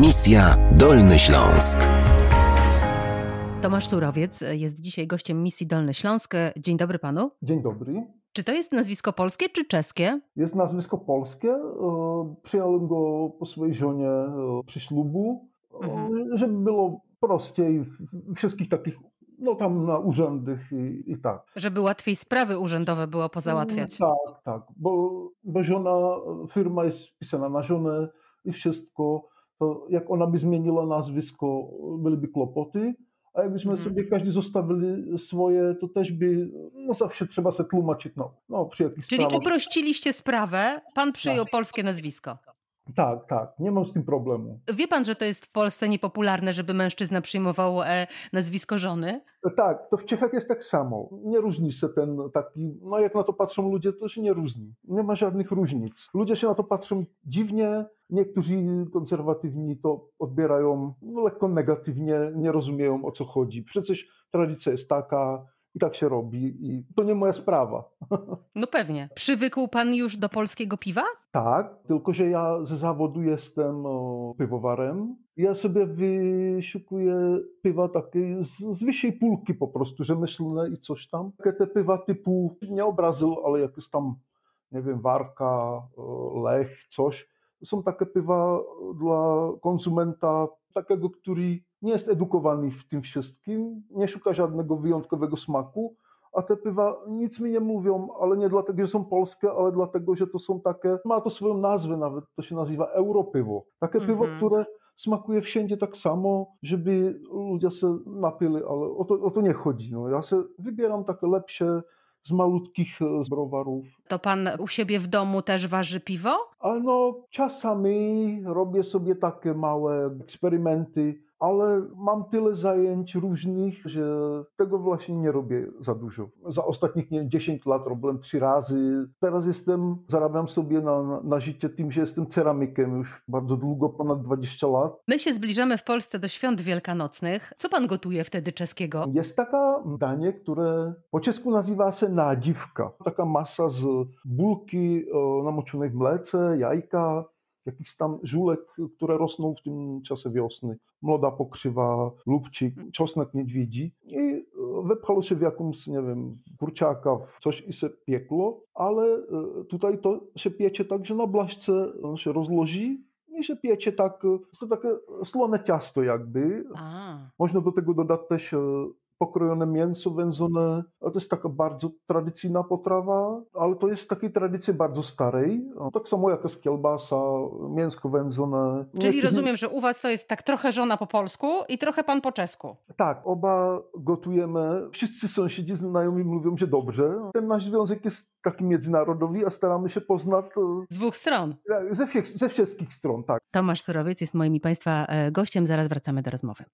Misja Dolny Śląsk. Tomasz Surowiec jest dzisiaj gościem misji Dolny Śląsk. Dzień dobry panu. Dzień dobry. Czy to jest nazwisko polskie czy czeskie? Jest nazwisko polskie. E, Przyjąłem go po swojej żonie e, przy ślubu, e, Mhm. żeby było prościej wszystkich takich, no tam na urzędach i, i tak. Żeby łatwiej sprawy urzędowe było pozałatwiać. Tak, tak, bo, bo żona, firma jest wpisana na żonę i wszystko. To jak ona by zmieniła nazwisko, byłyby kłopoty. A jakbyśmy Mhm. sobie każdy zostawili swoje, to też by, no zawsze trzeba się tłumaczyć, no, no przy jakichś Czyli sprawach. uprościliście sprawę, pan przyjął polskie nazwisko. Tak, tak, nie mam z tym problemu. Wie pan, że to jest w Polsce niepopularne, żeby mężczyzna przyjmował e, nazwisko żony? Tak, to w Czechach jest tak samo. Nie różni się ten taki, no jak na to patrzą ludzie, to się nie różni. Nie ma żadnych różnic. Ludzie się na to patrzą dziwnie, niektórzy konserwatywni to odbierają no, lekko negatywnie, nie rozumieją o co chodzi. Przecież tradycja jest taka i tak się robi i to nie moja sprawa. No pewnie. Przywykł pan już do polskiego piwa? Tak, tylko że ja ze zawodu jestem o, piwowarem. Ja sobie wyszukuję piwa takie z, z wyższej półki po prostu, rzemieślne i coś tam. Takie te piwa typu, nie obrazyl, ale jakieś tam, nie wiem, Warka, Lech, coś. Są takie piwa dla konsumenta takiego, który nie jest edukowany w tym wszystkim, nie szuka żadnego wyjątkowego smaku, a te piwa nic mi nie mówią, ale nie dlatego, że są polskie, ale dlatego, że to są takie, ma to swoją nazwę nawet, to się nazywa Europywo. Takie piwo, Mhm. które smakuje wszędzie tak samo, żeby ludzie się napili, ale o to, o to nie chodzi. No. Ja se wybieram takie lepsze z malutkich e, browarów. To pan u siebie w domu też waży piwo? Ale no, czasami robię sobie takie małe eksperymenty, ale mam tyle zajęć różnych, że tego właśnie nie robię za dużo. Za ostatnich nie, 10 lat robiłem trzy razy. Teraz jestem, zarabiam sobie na, na, życie tym, że jestem ceramikiem już bardzo długo, ponad 20 lat. My się zbliżamy w Polsce do świąt wielkanocnych. Co pan gotuje wtedy czeskiego? Jest taka danie, które po czesku nazywa się nadziwka. Taka masa z bułki namoczonej w mlece, jajka, jakichś tam żulek, które rosną w tym czasie wiosny. Młoda pokrzywa, lubczyk, czosnek niedźwiedzi. I e, wepchało się w jakąś, nie wiem, w kurczaka, w coś i się piekło, ale e, tutaj to się piecie tak, że na blaszce on się rozloży i się piecie tak, e, to takie słone ciasto jakby, A. można do tego dodać też e, pokrojone mięso wędzone. To jest taka bardzo tradycyjna potrawa, ale to jest z takiej tradycji bardzo starej. Tak samo jak jest kielbasa, mięsko wędzone. Czyli rozumiem, że u was to jest tak trochę żona po polsku i trochę pan po czesku. Tak, oba gotujemy. Wszyscy sąsiedzi znajomi mówią, że dobrze. Ten nasz związek jest taki międzynarodowy, a staramy się poznać Z dwóch stron. e, ze, ze wszystkich stron. Tak. Tomasz Surowiec jest moim i państwa e, gościem. Zaraz wracamy do rozmowy.